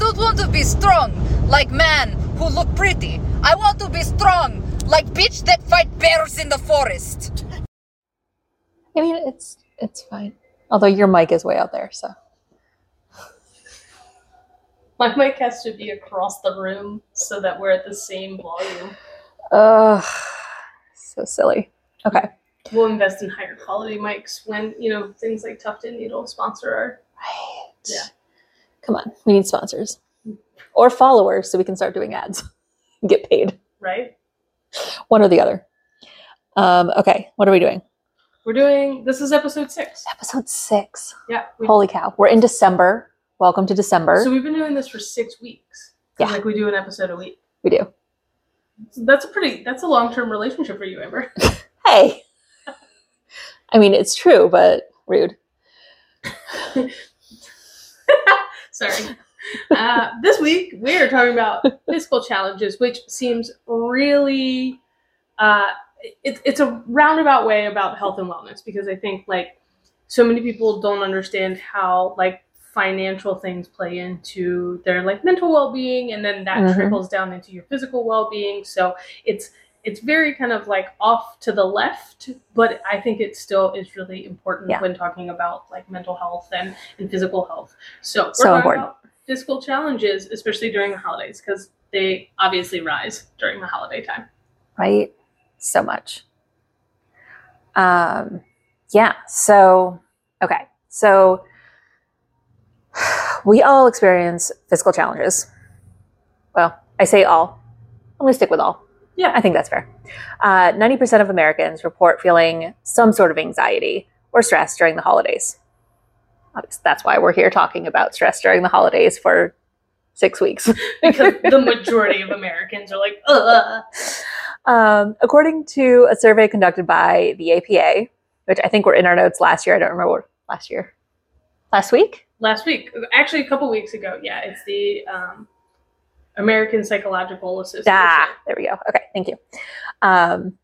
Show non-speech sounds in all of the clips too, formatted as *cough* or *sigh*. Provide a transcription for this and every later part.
don't want to be strong like man who look pretty. I want to be strong like bitch that fight bears in the forest. I mean, it's it's fine. Although your mic is way out there, so My mic has to be across the room so that we're at the same volume. ugh, so silly. Okay, We'll invest in higher quality mics when, you know, things like Tuft & Needle sponsor our. right. Yeah. Come on, we need sponsors or followers so we can start doing ads, get paid, Right? one or the other. Um, okay, what are we doing? We're doing, this is episode six. Episode six. Yeah. We, Holy cow, we're in December. Welcome to December. so we've been doing this for six weeks. Yeah. Like we do an episode a week. we do. That's a pretty, that's a long term relationship for you, Amber. *laughs* Hey, I mean it's true, but rude. *laughs* Sorry. Uh, this week we are talking about fiscal challenges, which seems really uh, it, it's a roundabout way about health and wellness because I think like so many people don't understand how like financial things play into their like mental well-being and then that Mhm. trickles down into your physical well-being so it's it's very kind of like off to the left but i think it still is really important Yeah. when talking about like mental health and, and physical health so we're So talking important. about fiscal challenges especially during the holidays because they obviously rise during the holiday time right? So much. Um, yeah. So, okay. So, *sighs* we all experience fiscal challenges. Well, I say all. I'm going to stick with all. Yeah. I think that's fair. Uh, 90% of Americans report feeling some sort of anxiety or stress during the holidays. Obviously, That's why we're here talking about stress during the holidays for six weeks. *laughs* because the majority of americans are like Ugh. Um, according to a survey conducted by the APA, which I think were in our notes last year, I don't remember last year, last week. last week actually a couple weeks ago yeah it's the um, american psychological association Ah, there we go. Okay, thank you. Um,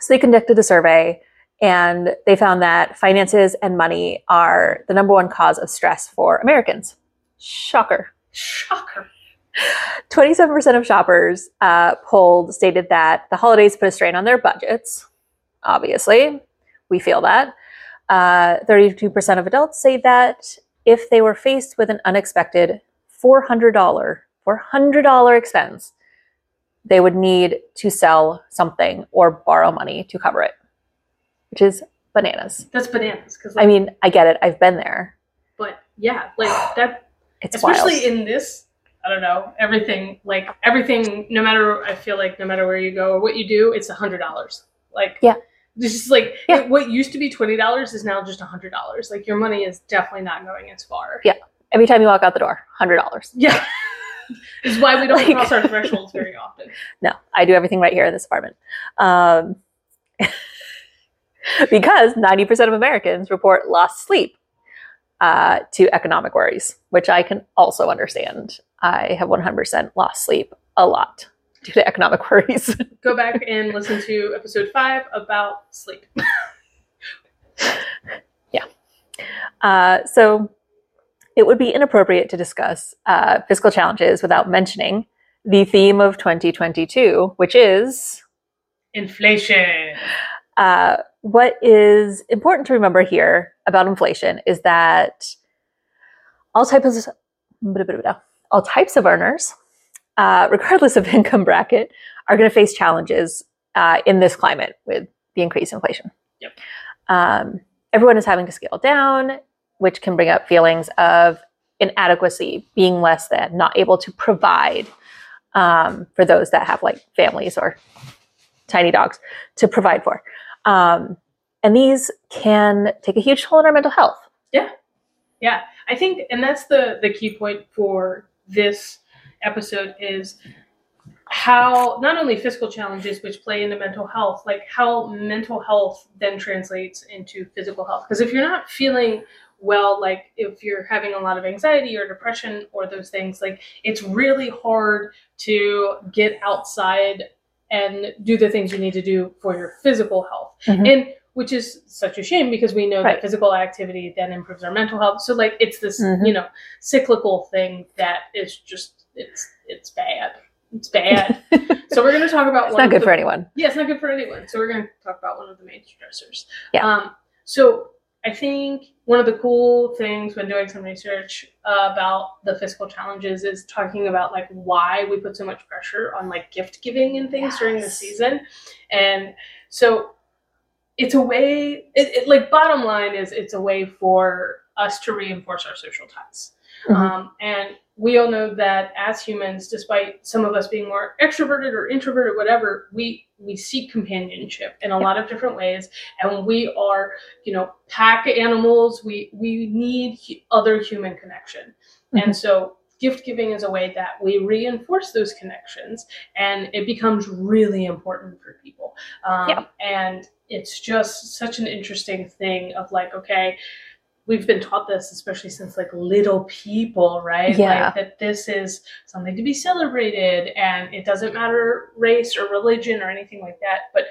so they conducted a survey, and they found that finances and money are the number one cause of stress for Americans. Shocker. shocker 27% of shoppers uh, polled stated that the holidays put a strain on their budgets. Obviously, we feel that. Uh, 32% of adults say that if they were faced with an unexpected $400, $400 expense, they would need to sell something or borrow money to cover it, which is bananas. that's bananas because I mean, I get it. I've been there. but yeah like that It's especially wild. in this i don't know everything like everything no matter i feel like no matter where you go or what you do it's a hundred dollars like Yeah. this is like Yeah. what used to be twenty dollars is now just a hundred dollars like your money is definitely not going as far Yeah. Every time you walk out the door, $100. yeah *laughs* *laughs* this is why we don't Like- cross our thresholds very often *laughs* No, I do everything right here in this apartment. Um, *laughs* because 90% of Americans report lost sleep uh, to economic worries, which I can also understand. I have 100% lost sleep a lot due to economic worries. go back and listen to episode five about sleep yeah. Uh, so it would be inappropriate to discuss uh, fiscal challenges without mentioning the theme of 2022, which is inflation Uh, what is important to remember here about inflation is that all types of all types of earners, uh, regardless of *laughs* income bracket, are going to face challenges uh, in this climate with the increased inflation. Yep. Um, everyone is having to scale down, which can bring up feelings of inadequacy, being less than, not able to provide um, for those that have like families or tiny dogs to provide for. Um, and these can take a huge toll on our mental health. Yeah, Yeah. I think, and that's the the key point for this episode is how not only fiscal challenges which play into mental health, like how mental health then translates into physical health. Because if you're not feeling well, like if you're having a lot of anxiety or depression or those things, like it's really hard to get outside and do the things you need to do for your physical health. Mhm. And which is such a shame because we know Right. that physical activity then improves our mental health. So like it's this, Mhm. you know, cyclical thing that is just it's it's bad. It's bad. *laughs* so we're going to talk about It's one not good the- for anyone. yeah, it's not good for anyone. So we're going to talk about one of the main stressors. Yeah. Um, so I think one of the cool things when doing some research about the fiscal challenges is talking about like why we put so much pressure on like gift giving and things during the season, and so it's a way. It, it like bottom line is it's a way for us to reinforce our social ties. Mhm. Um, and we all know that as humans, despite some of us being more extroverted or introverted, whatever, we we seek companionship in a lot of different ways, and we are, you know, pack animals. We we need other human connection, Mhm. and so gift giving is a way that we reinforce those connections, and it becomes really important for people. Um, Yeah. And it's just such an interesting thing of like, okay, we've been taught this, especially since like little people, right? Yeah. Like that this is something to be celebrated and it doesn't matter race or religion or anything like that. But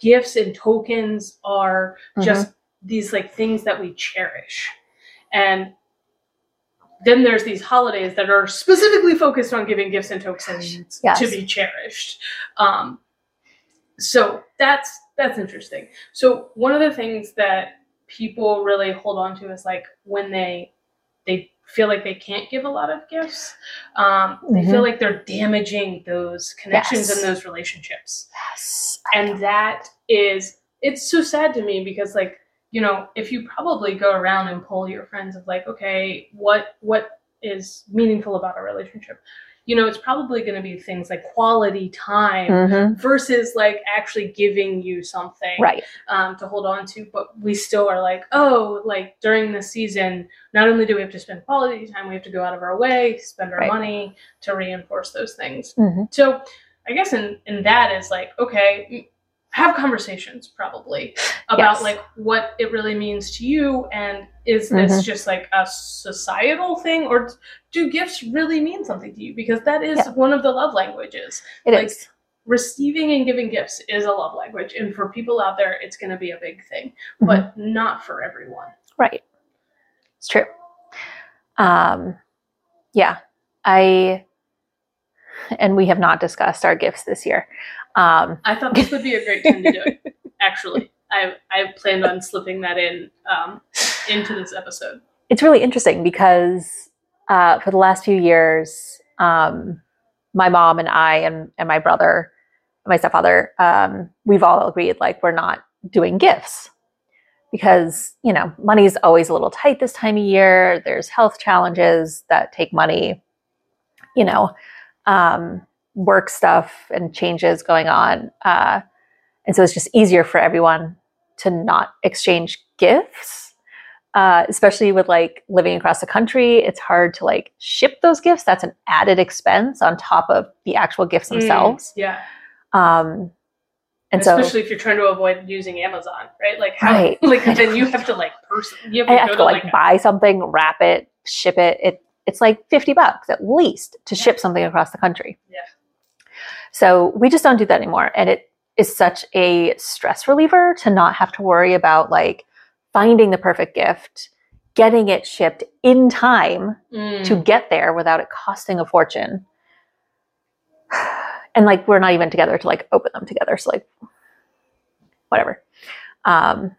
gifts and tokens are just these like things that we cherish. And then there's these holidays that are specifically focused on giving gifts and tokens Yes. to be cherished. Um, so that's that's interesting. So one of the things that people really hold on to is like when they they feel like they can't give a lot of gifts. Um, they Mhm. feel like they're damaging those connections Yes. and those relationships Yes. and that is it's so sad to me because like you know if you probably go around and poll your friends of like okay what what is meaningful about a relationship you know it's probably going to be things like quality time Mhm. versus like actually giving you something Right. um, to hold on to but we still are like oh like during the season not only do we have to spend quality time we have to go out of our way spend our Right. money to reinforce those things Mhm. so I guess in, in that is like, okay, have conversations probably about Yes. like what it really means to you and is this Mhm. just like a societal thing or do gifts really mean something to you? Because that is Yeah. one of the love languages. It like, is. Receiving and giving gifts is a love language. And for people out there, it's going to be a big thing, Mhm. but not for everyone. Right. It's true. Um, yeah, I, and we have not discussed our gifts this year. Um, I thought this would be a great time to do it, *laughs* actually. I, I planned on slipping that in um, into this episode. it's really interesting because uh, for the last few years, um, my mom and I and, and my brother, my stepfather, um, we've all agreed like we're not doing gifts because you know money's always a little tight this time of year. There's health challenges that take money, you know, um, work stuff and changes going on, uh, and so it's just easier for everyone to not exchange gifts uh, especially with like living across the country it's hard to like ship those gifts that's an added expense on top of the actual gifts Mm, themselves yeah. um and so Especially if you're trying to avoid using Amazon, right? Like how Right. *laughs* like then you have to like person you have to have to to like like, buy something wrap it ship it it it's like 50 bucks at least to ship something across the country Yeah. So we just don't do that anymore and it is such a stress reliever to not have to worry about like finding the perfect gift getting it shipped in time Mm. to get there without it costing a fortune. *sighs* And like we're not even together to like open them together. So like whatever. Um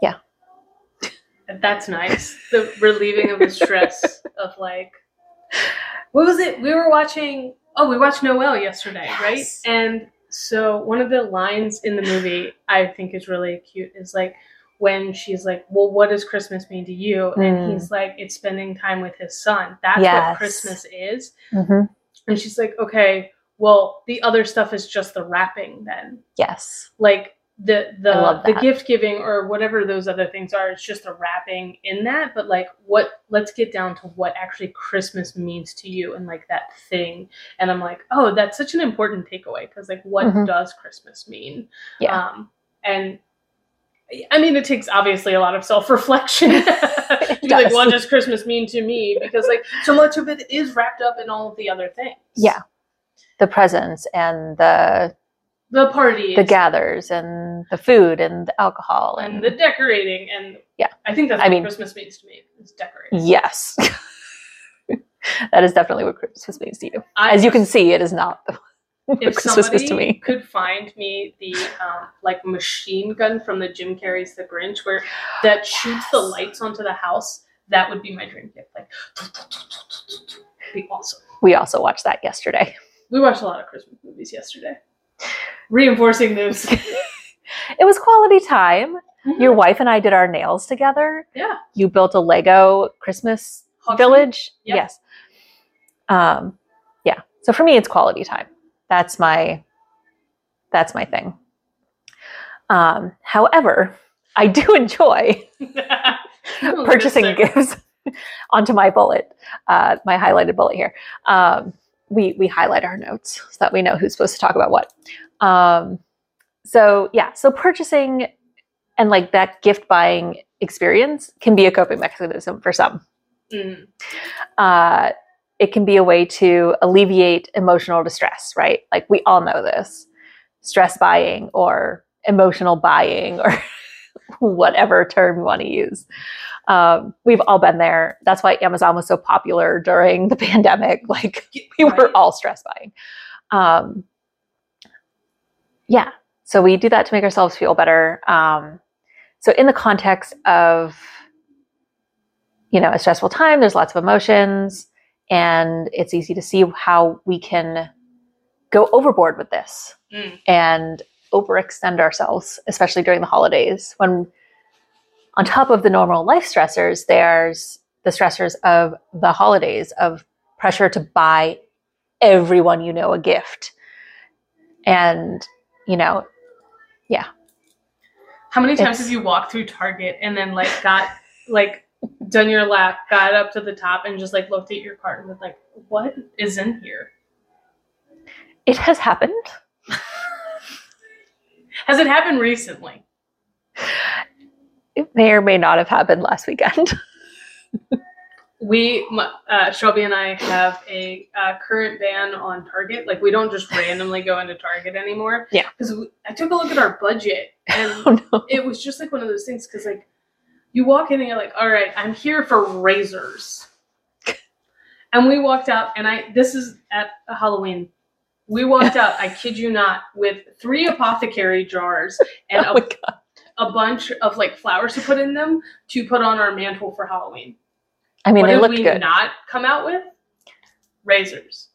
yeah. *laughs* That's nice. The relieving of the stress *laughs* of like, what was it? We were watching. Oh, we watched Noel yesterday, Yes. right? And so one of the lines in the movie I think is really cute is like when she's like, "Well, what does Christmas mean to you?" And Mm. he's like, "It's spending time with his son. That's Yes. what Christmas is." mhm. And she's like, "Okay, well, the other stuff is just the wrapping then." yes. like the the the gift giving or whatever those other things are it's just a wrapping in that but like what let's get down to what actually christmas means to you and like that thing and i'm like oh that's such an important takeaway because like what Mhm. does christmas mean Yeah. um and I mean, it takes obviously a lot of self reflection *laughs* *laughs* to be like, what does Christmas mean to me? Because, like, so much of it is wrapped up in all of the other things. Yeah. The presents and the the party, the gathers and the food and the alcohol and and, the decorating, and Yeah. I think that's I what mean- Christmas means to me. It's decorating. yes. *laughs* that is definitely what Christmas means to you. I As you can see, it is not *laughs* what if Christmas somebody is to me. could find me the um, like machine gun from the Jim Carrey's The Grinch, where that shoots the lights onto the house, that would be my dream gift. Like, *laughs* be awesome. We also watched that yesterday. We watched a lot of Christmas movies yesterday, reinforcing those. *laughs* It was quality time. Your wife and I did our nails together. yeah, You built a Lego Christmas village. Yep. Yes. Um, yeah. So for me, it's quality time. That's my that's my thing. Um, however, I do *laughs* enjoy *laughs* purchasing gifts onto my bullet, uh, my highlighted bullet here. Um, we we highlight our notes so that we know who's supposed to talk about what. Um, so yeah, so purchasing and like that gift buying experience can be a coping mechanism for some. Mm, Uh, it can be a way to alleviate emotional distress, right? Like we all know this stress buying or emotional buying or *laughs* whatever term you want to use. Um, we've all been there. That's why Amazon was so popular during the *laughs* pandemic. Like we were Right. all stress buying. Um, yeah. So we do that to make ourselves feel better. Um, so in the context of, you know, a stressful time, there's lots of emotions and it's easy to see how we can go overboard with this mm. and overextend ourselves, especially during the holidays when on top of the normal life stressors, there's the stressors of the holidays, of pressure to buy everyone you know a gift. And, you know, yeah. How many times It's- have you walked through Target and then like got like done your lap, got up to the top, and just like looked at your cart and was like, "What is in here?" it has happened. *laughs* Has it happened recently? It may or may not have happened last weekend. *laughs* We, uh, Shelby and I have a uh, current ban on Target. Like, we don't just *laughs* randomly go into Target anymore. Yeah. Because I took a look at our budget, *laughs* and oh no. it was just like one of those things. Because like, you walk in and you're like, "All right, I'm here for razors," and we walked out, and I this is at a Halloween. We walked out. I kid you not, with three apothecary jars and *laughs* Oh a, a bunch of like flowers to put in them to put on our mantle for Halloween I mean, what they looked we good. not come out with? Razors.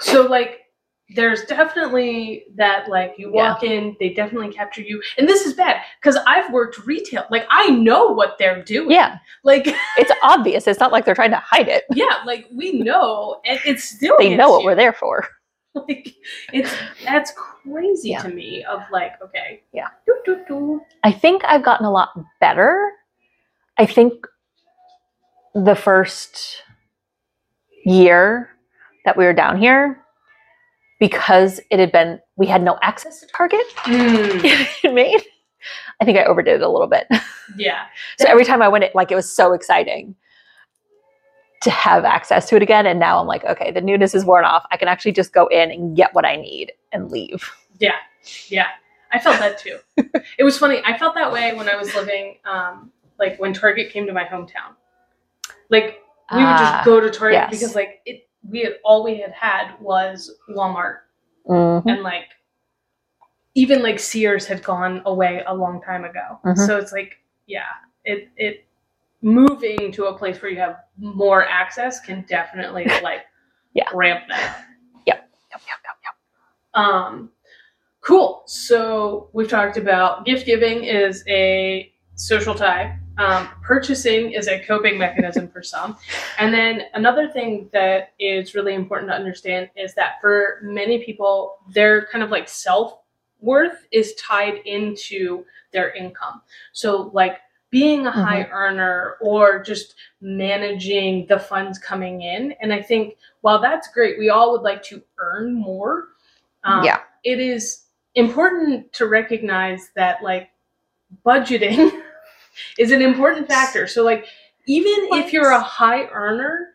so like there's definitely that like you walk in, they definitely capture you. And this is bad because I've worked retail. Like I know what they're doing. Yeah, Like *laughs* it's obvious. It's not like they're trying to hide it. yeah, like we know and it's still They know what you. we're there for. *laughs* Like it's that's crazy Yeah. to me of like, okay. Yeah. Doo, doo, doo. I think I've gotten a lot better. I think the first year that we were down here, because it had been, we had no access to Target Mm, *laughs* in Maine. I think I overdid it a little bit. *laughs* yeah. So every time I went, it like it was so exciting to have access to it again. And now I'm like, okay, the newness is worn off. I can actually just go in and get what I need and leave. Yeah, yeah. I felt that too. *laughs* it was funny. I felt that way when I was living, um, like when Target came to my hometown. Like we would Ah, just go to Target yes. because like it, we had all we had had was Walmart Mhm. and like even like Sears had gone away a long time ago. Mhm. So it's like yeah, it it moving to a place where you have more access can definitely *laughs* like Yeah. ramp that up. Yep, yep, yep, yep. Um, cool. So we've talked about gift giving is a social tie. Um, purchasing is a coping mechanism for some. And then another thing that is really important to understand is that for many people, their kind of like self worth is tied into their income. So, like being a high earner or just managing the funds coming in. And I think while that's great, we all would like to earn more. Um, Yeah. It is important to recognize that, like, budgeting *laughs* is an important factor. So, like, even if you're a high earner,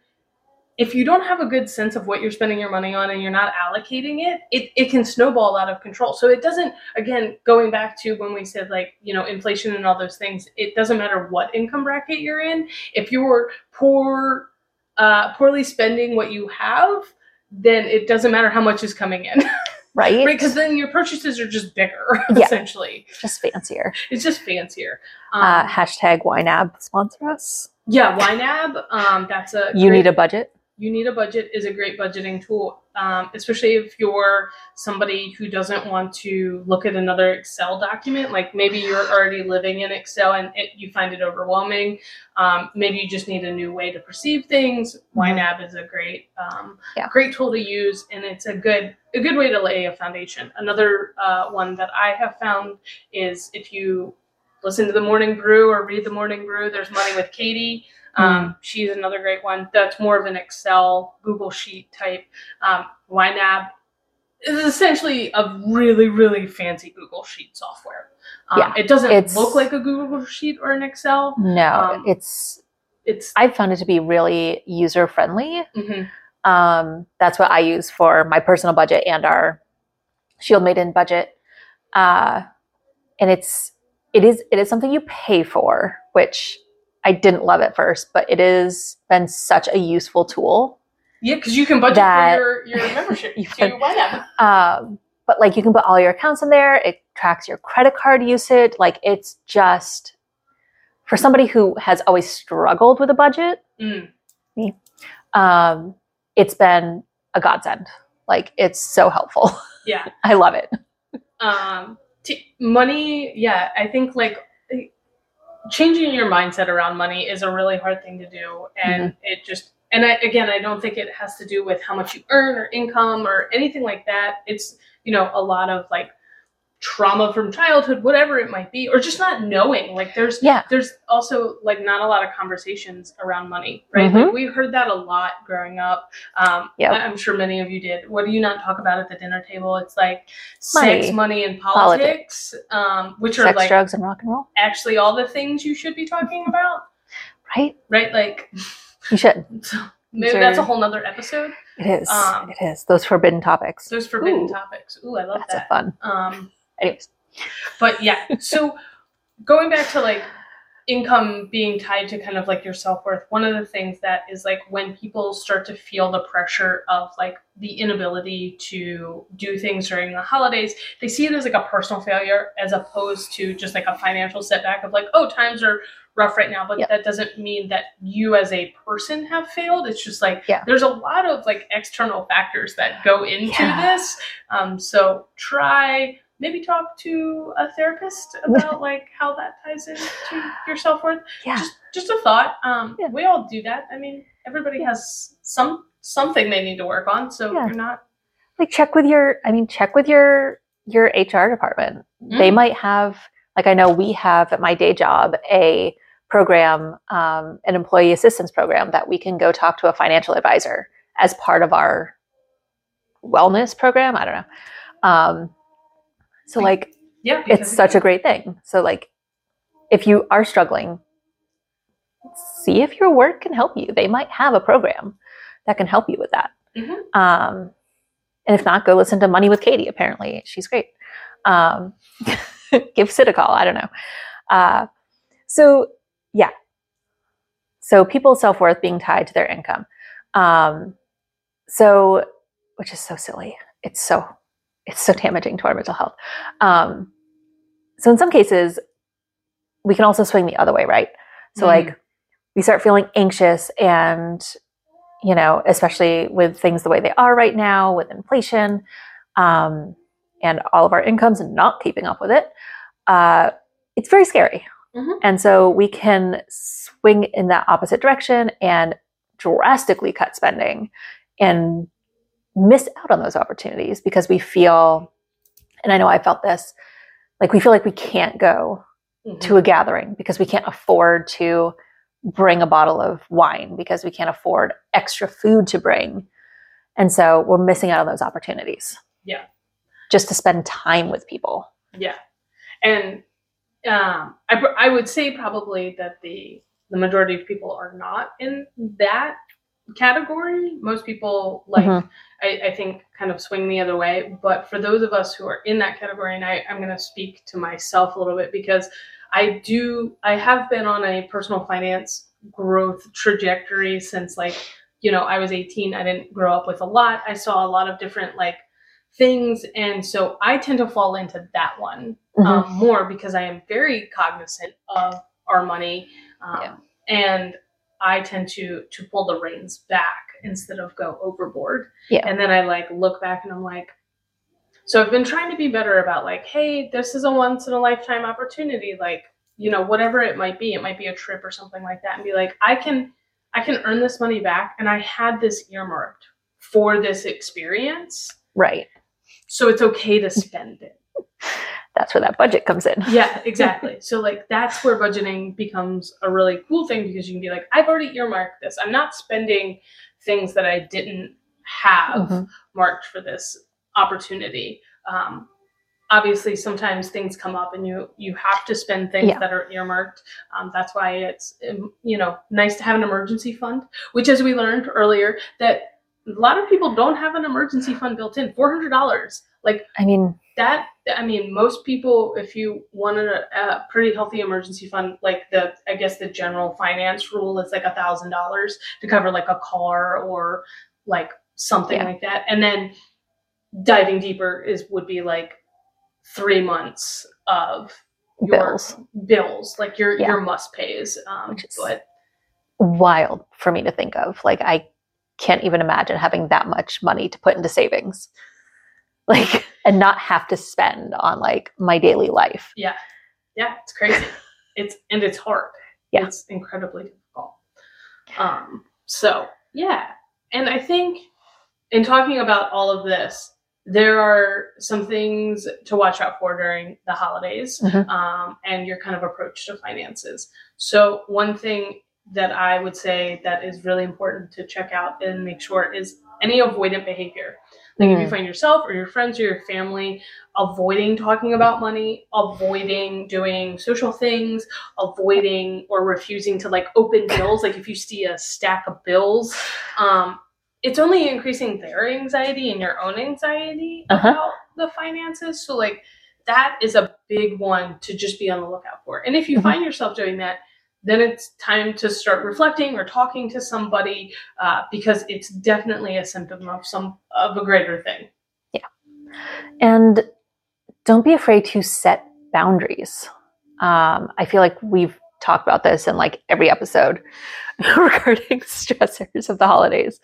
if you don't have a good sense of what you're spending your money on and you're not allocating it, it, it can snowball out of control. So it doesn't, again, going back to when we said like, you know, inflation and all those things, it doesn't matter what income bracket you're in. If you're poor, uh, poorly spending what you have, then it doesn't matter how much is coming in. *laughs* right? right? Because then your purchases are just bigger, *laughs* Yeah. essentially. Just fancier. It's just fancier. Um, Uh, hashtag YNAB sponsor us. yeah, YNAB, um, that's a You great- need a budget. You need a budget is a great budgeting tool um, especially if you're somebody who doesn't want to look at another excel document. Like maybe you're already living in excel and it, you find it overwhelming. Um, maybe you just need a new way to perceive things. Ynab is a great um, Yeah. great tool to use and it's a good a good way to lay a foundation. Another uh, one that i have found is if you listen to the morning brew or read the morning brew there's money with katie um, she's another great one. That's more of an Excel, Google Sheet type. Um, YNAB is essentially a really, really fancy Google Sheet software. Um, Yeah, it doesn't look like a Google Sheet or an Excel. No, Um, it's. It's I've found it to be really user friendly. mhm, Um, that's what I use for my personal budget and our Shield Maiden budget. Uh, and it's it is it is something you pay for, which I didn't love at first, but it has been such a useful tool. yeah, because you can budget That- for your, your *laughs* membership You can-. Um, but like you can put all your accounts in there. It tracks your credit card usage. Like it's just for somebody who has always struggled with a budget. Mm, Um, it's been a godsend. Like it's so helpful. yeah. *laughs* I love it. um t- money yeah i think like changing your mindset around money is a really hard thing to do. And mm-hmm. it just and I, again i don't think it has to do with how much you earn or income or anything like that. It's you know a lot of like trauma from childhood whatever it might be or just not knowing like there's Yeah. there's also like not a lot of conversations around money right Mhm. like we heard that a lot growing up um Yep. I- i'm sure many of you did what do you not talk about at the dinner table it's like Money. sex money and politics, um which are like drugs, and rock and roll. actually all the things you should be talking about Right? right like You should. *laughs* so maybe that's a whole nother episode It is. Um, it is. Those forbidden topics. those forbidden Ooh. topics ooh i love That's that fun. um Anyways. but yeah so going back to like income being tied to kind of like your self-worth one of the things that is like when people start to feel the pressure of like the inability to do things during the holidays they see it as like a personal failure as opposed to just like a financial setback of like oh times are rough right now but Yep. that doesn't mean that you as a person have failed it's just like Yeah. there's a lot of like external factors that go into Yeah. this um, so try maybe talk to a therapist about *laughs* like how that ties into your self-worth Yeah. just just a thought um Yeah. we all do that i mean everybody has some something they need to work on so Yeah. you're not like check with your i mean check with your your hr department they Mm. might have like i know we have at my day job a program um, an employee assistance program that we can go talk to a financial advisor as part of our wellness program i don't know um, so like yeah it's such a great thing. So like if you are struggling see if your work can help you. They might have a program that can help you with that. Mhm. um, and if not go listen to money with katie apparently. She's great. Um, *laughs* give sid a call. I don't know. Uh, so yeah. So people's self-worth being tied to their income. Um, so which is so silly. It's so it's so damaging to our mental health um, so in some cases we can also swing the other way right so Mhm. like we start feeling anxious and you know especially with things the way they are right now with inflation um, and all of our incomes and not keeping up with it uh, it's very scary Mhm. and so we can swing in that opposite direction and drastically cut spending and miss out on those opportunities because we feel and i know i felt this like we feel like we can't go Mhm. to a gathering because we can't afford to bring a bottle of wine because we can't afford extra food to bring. And so we're missing out on those opportunities. Yeah. Just to spend time with people. Yeah, and um, I I would say probably that the the majority of people are not in that category, most people like Mhm. I, I think kind of swing the other way. But for those of us who are in that category, and I, I'm going to speak to myself a little bit because I do, I have been on a personal finance growth trajectory since like, you know, I was 18. I didn't grow up with a lot. I saw a lot of different like things. And so I tend to fall into that one Mhm. um, more because I am very cognizant of our money. Um, Yeah. And I tend to to pull the reins back instead of go overboard. Yeah. And then I like look back and I'm like, so I've been trying to be better about like, hey, this is a once in a lifetime opportunity. Like, you know, whatever it might be, it might be a trip or something like that, and be like, I can, I can earn this money back, and I had this earmarked for this experience, Right. so it's okay to spend it. *laughs* That's where that budget comes in. Yeah, exactly. so like that's where budgeting becomes a really cool thing because you can be like, I've already earmarked this. I'm not spending things that I didn't have Mhm. marked for this opportunity. Um, obviously, sometimes things come up and you you have to spend things Yeah. that are earmarked. Um, that's why it's um, you know nice to have an emergency fund, which as we learned earlier that a lot of people don't have an emergency fund built in. Four hundred dollars, like I mean, that i mean most people if you wanted a, a pretty healthy emergency fund like the i guess the general finance rule is like a thousand dollars to cover like a car or like something Yeah. like that and then diving deeper is would be like three months of your bills. bills like your Yeah. your must pays um Which is- but Wild for me to think of. Like, I can't even imagine having that much money to put into savings. *laughs* Like, and not have to spend on like my daily life. yeah. Yeah it's crazy. It's and it's hard. Yeah. it's incredibly difficult. Um so yeah. And i think in talking about all of this there are some things to watch out for during the holidays Mhm. um, and your kind of approach to finances. So one thing that i would say that is really important to check out and make sure is any avoidant behavior like if you Mm. find yourself or your friends or your family avoiding talking about money, avoiding doing social things, avoiding or refusing to like open bills, like if you see a stack of bills, um, it's only increasing their anxiety and your own anxiety Uh-huh. about the finances. So like that is a big one to just be on the lookout for. And if you Mhm. find yourself doing that, then it's time to start reflecting or talking to somebody uh, because it's definitely a symptom of some of a greater thing. Yeah. And don't be afraid to set boundaries. Um, I feel like we've talked about this in like every episode *laughs* regarding stressors of the holidays.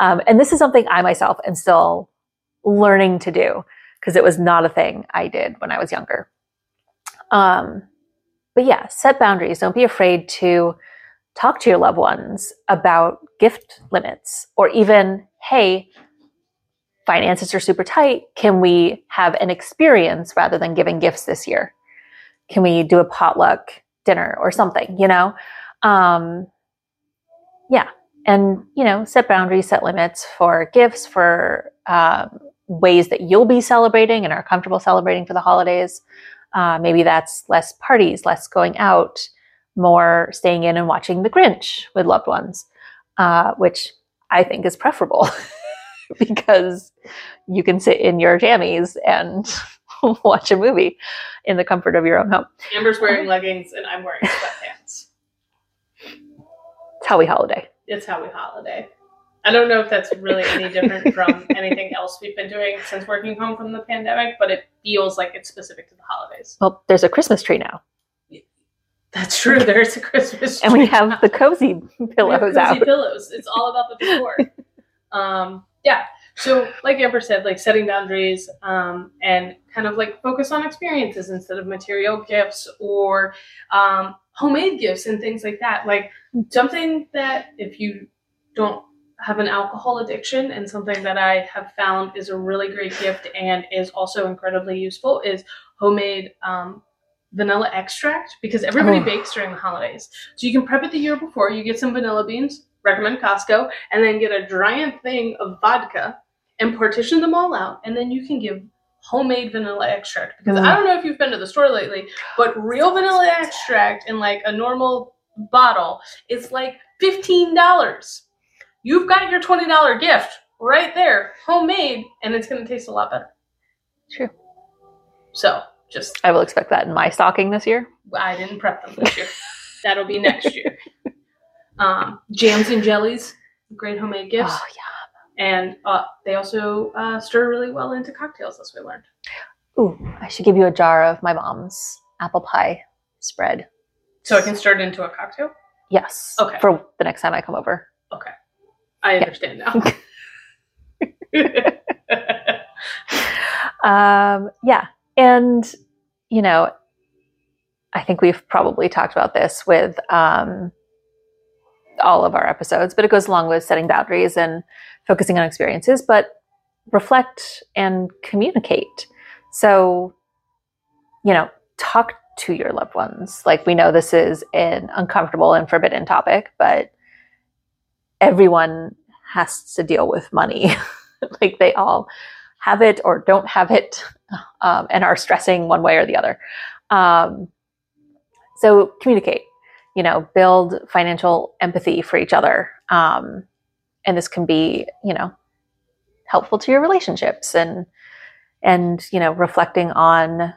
Um, and this is something I myself am still learning to do because it was not a thing I did when I was younger. Um, but yeah, set boundaries. Don't be afraid to talk to your loved ones about gift limits or even, hey, finances are super tight. Can we have an experience rather than giving gifts this year? Can we do a potluck dinner or something, you know? Um, yeah. And, you know, set boundaries, set limits for gifts, for um, ways that you'll be celebrating and are comfortable celebrating for the holidays. Uh, maybe that's less parties, less going out, more staying in and watching The Grinch with loved ones, uh, which I think is preferable *laughs* because you can sit in your jammies and *laughs* watch a movie in the comfort of your own home. Amber's wearing leggings and I'm wearing *laughs* sweatpants. It's how we holiday. It's how we holiday. I don't know if that's really any different from *laughs* anything else we've been doing since working home from the pandemic, but it feels like it's specific to the holidays. Well, there's a Christmas tree now, That's true. *laughs* There's a Christmas tree. and we have the cozy pillows cozy out. pillows. It's all about the decor. *laughs* um, yeah. So, like Amber said, like setting boundaries um, and kind of like focus on experiences instead of material gifts or um, homemade gifts and things like that. Like something that if you don't have an alcohol addiction and something that I have found is a really great gift and is also incredibly useful is homemade um, vanilla extract because everybody Oh. bakes during the holidays. So you can prep it the year before. You get some vanilla beans, recommend Costco, and then get a giant thing of vodka and partition them all out. And then you can give homemade vanilla extract because Mm. I don't know if you've been to the store lately, but real vanilla extract in like a normal bottle is like fifteen dollars. You've got your twenty dollar gift right there, homemade, and it's going to taste a lot better. True. So just I will expect that in my stocking this year. I didn't prep them this year. That'll be next year. Um, jams and jellies, great homemade gifts, Oh yeah. and uh, they also uh, stir really well into cocktails, as we learned. Ooh, I should give you a jar of my mom's apple pie spread. So I can stir it into a cocktail. Yes. Okay. For the next time I come over. Okay, I understand now. *laughs* *laughs* Um, yeah. And, you know, I think we've probably talked about this with um, all of our episodes, but it goes along with setting boundaries and focusing on experiences, but reflect and communicate. So, you know, talk to your loved ones. Like, we know this is an uncomfortable and forbidden topic, but everyone has to deal with money. *laughs* like, they all have it or don't have it um, and are stressing one way or the other. Um, so communicate, you know, build financial empathy for each other. Um, and this can be, you know, helpful to your relationships and, and, you know, reflecting on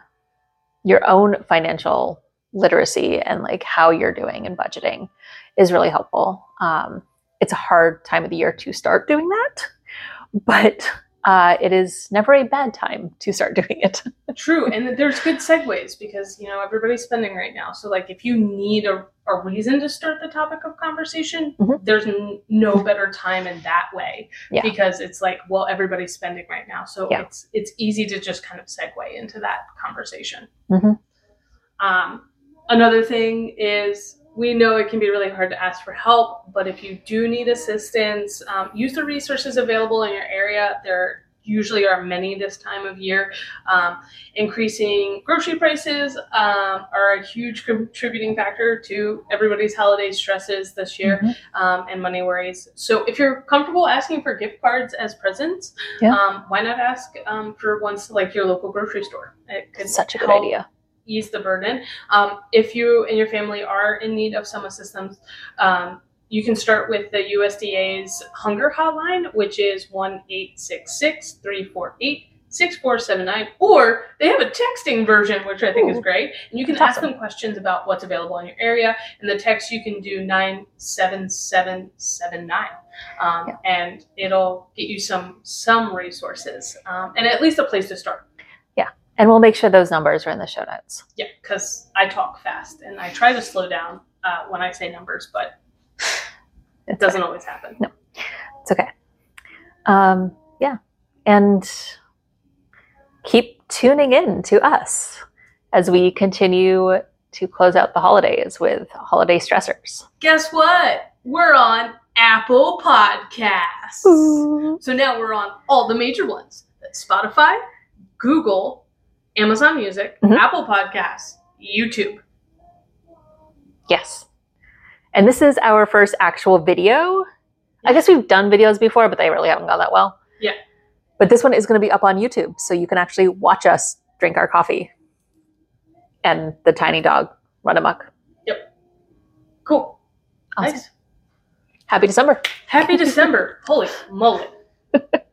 your own financial literacy and like how you're doing and budgeting is really helpful. Um, it's a hard time of the year to start doing that, but uh, it is never a bad time to start doing it. *laughs* True, and there's good segues because you know everybody's spending right now. So like, if you need a, a reason to start the topic of conversation, Mhm. there's n- no better time in that way Yeah. because it's like, well, everybody's spending right now, so Yeah. it's it's easy to just kind of segue into that conversation. Mhm. Um, another thing is we know it can be really hard to ask for help, but if you do need assistance, um, use the resources available in your area. There usually are many this time of year. Um, increasing grocery prices um, are a huge contributing factor to everybody's holiday stresses this year um, and money worries. So if you're comfortable asking for gift cards as presents, Yeah. um, why not ask um, for ones like your local grocery store? It could Such a good help idea. Ease the burden. Um, if you and your family are in need of some assistance, um, you can start with the USDA's hunger hotline, which is 1 348 6479, or they have a texting version, which I think is great. And you can ask them questions about what's available in your area. And the text you can do 97779. Um, Yeah. And it'll get you some some resources um, and at least a place to start. And we'll make sure those numbers are in the show notes. Yeah, because I talk fast and I try to slow down uh, when I say numbers, but *laughs* it doesn't always happen. No, it's okay. Um, yeah. And keep tuning in to us as we continue to close out the holidays with holiday stressors. Guess what? We're on Apple Podcasts. So now we're on all the major ones That's Spotify, Google, Amazon Music, Mhm. Apple Podcasts, YouTube. Yes. And this is our first actual video. I guess we've done videos before, but they really haven't gone that well. Yeah. But this one is going to be up on YouTube, so you can actually watch us drink our coffee and the tiny dog run amok. Yep. Cool. Awesome. Nice. Happy December. Happy *laughs* December. Holy moly. *laughs*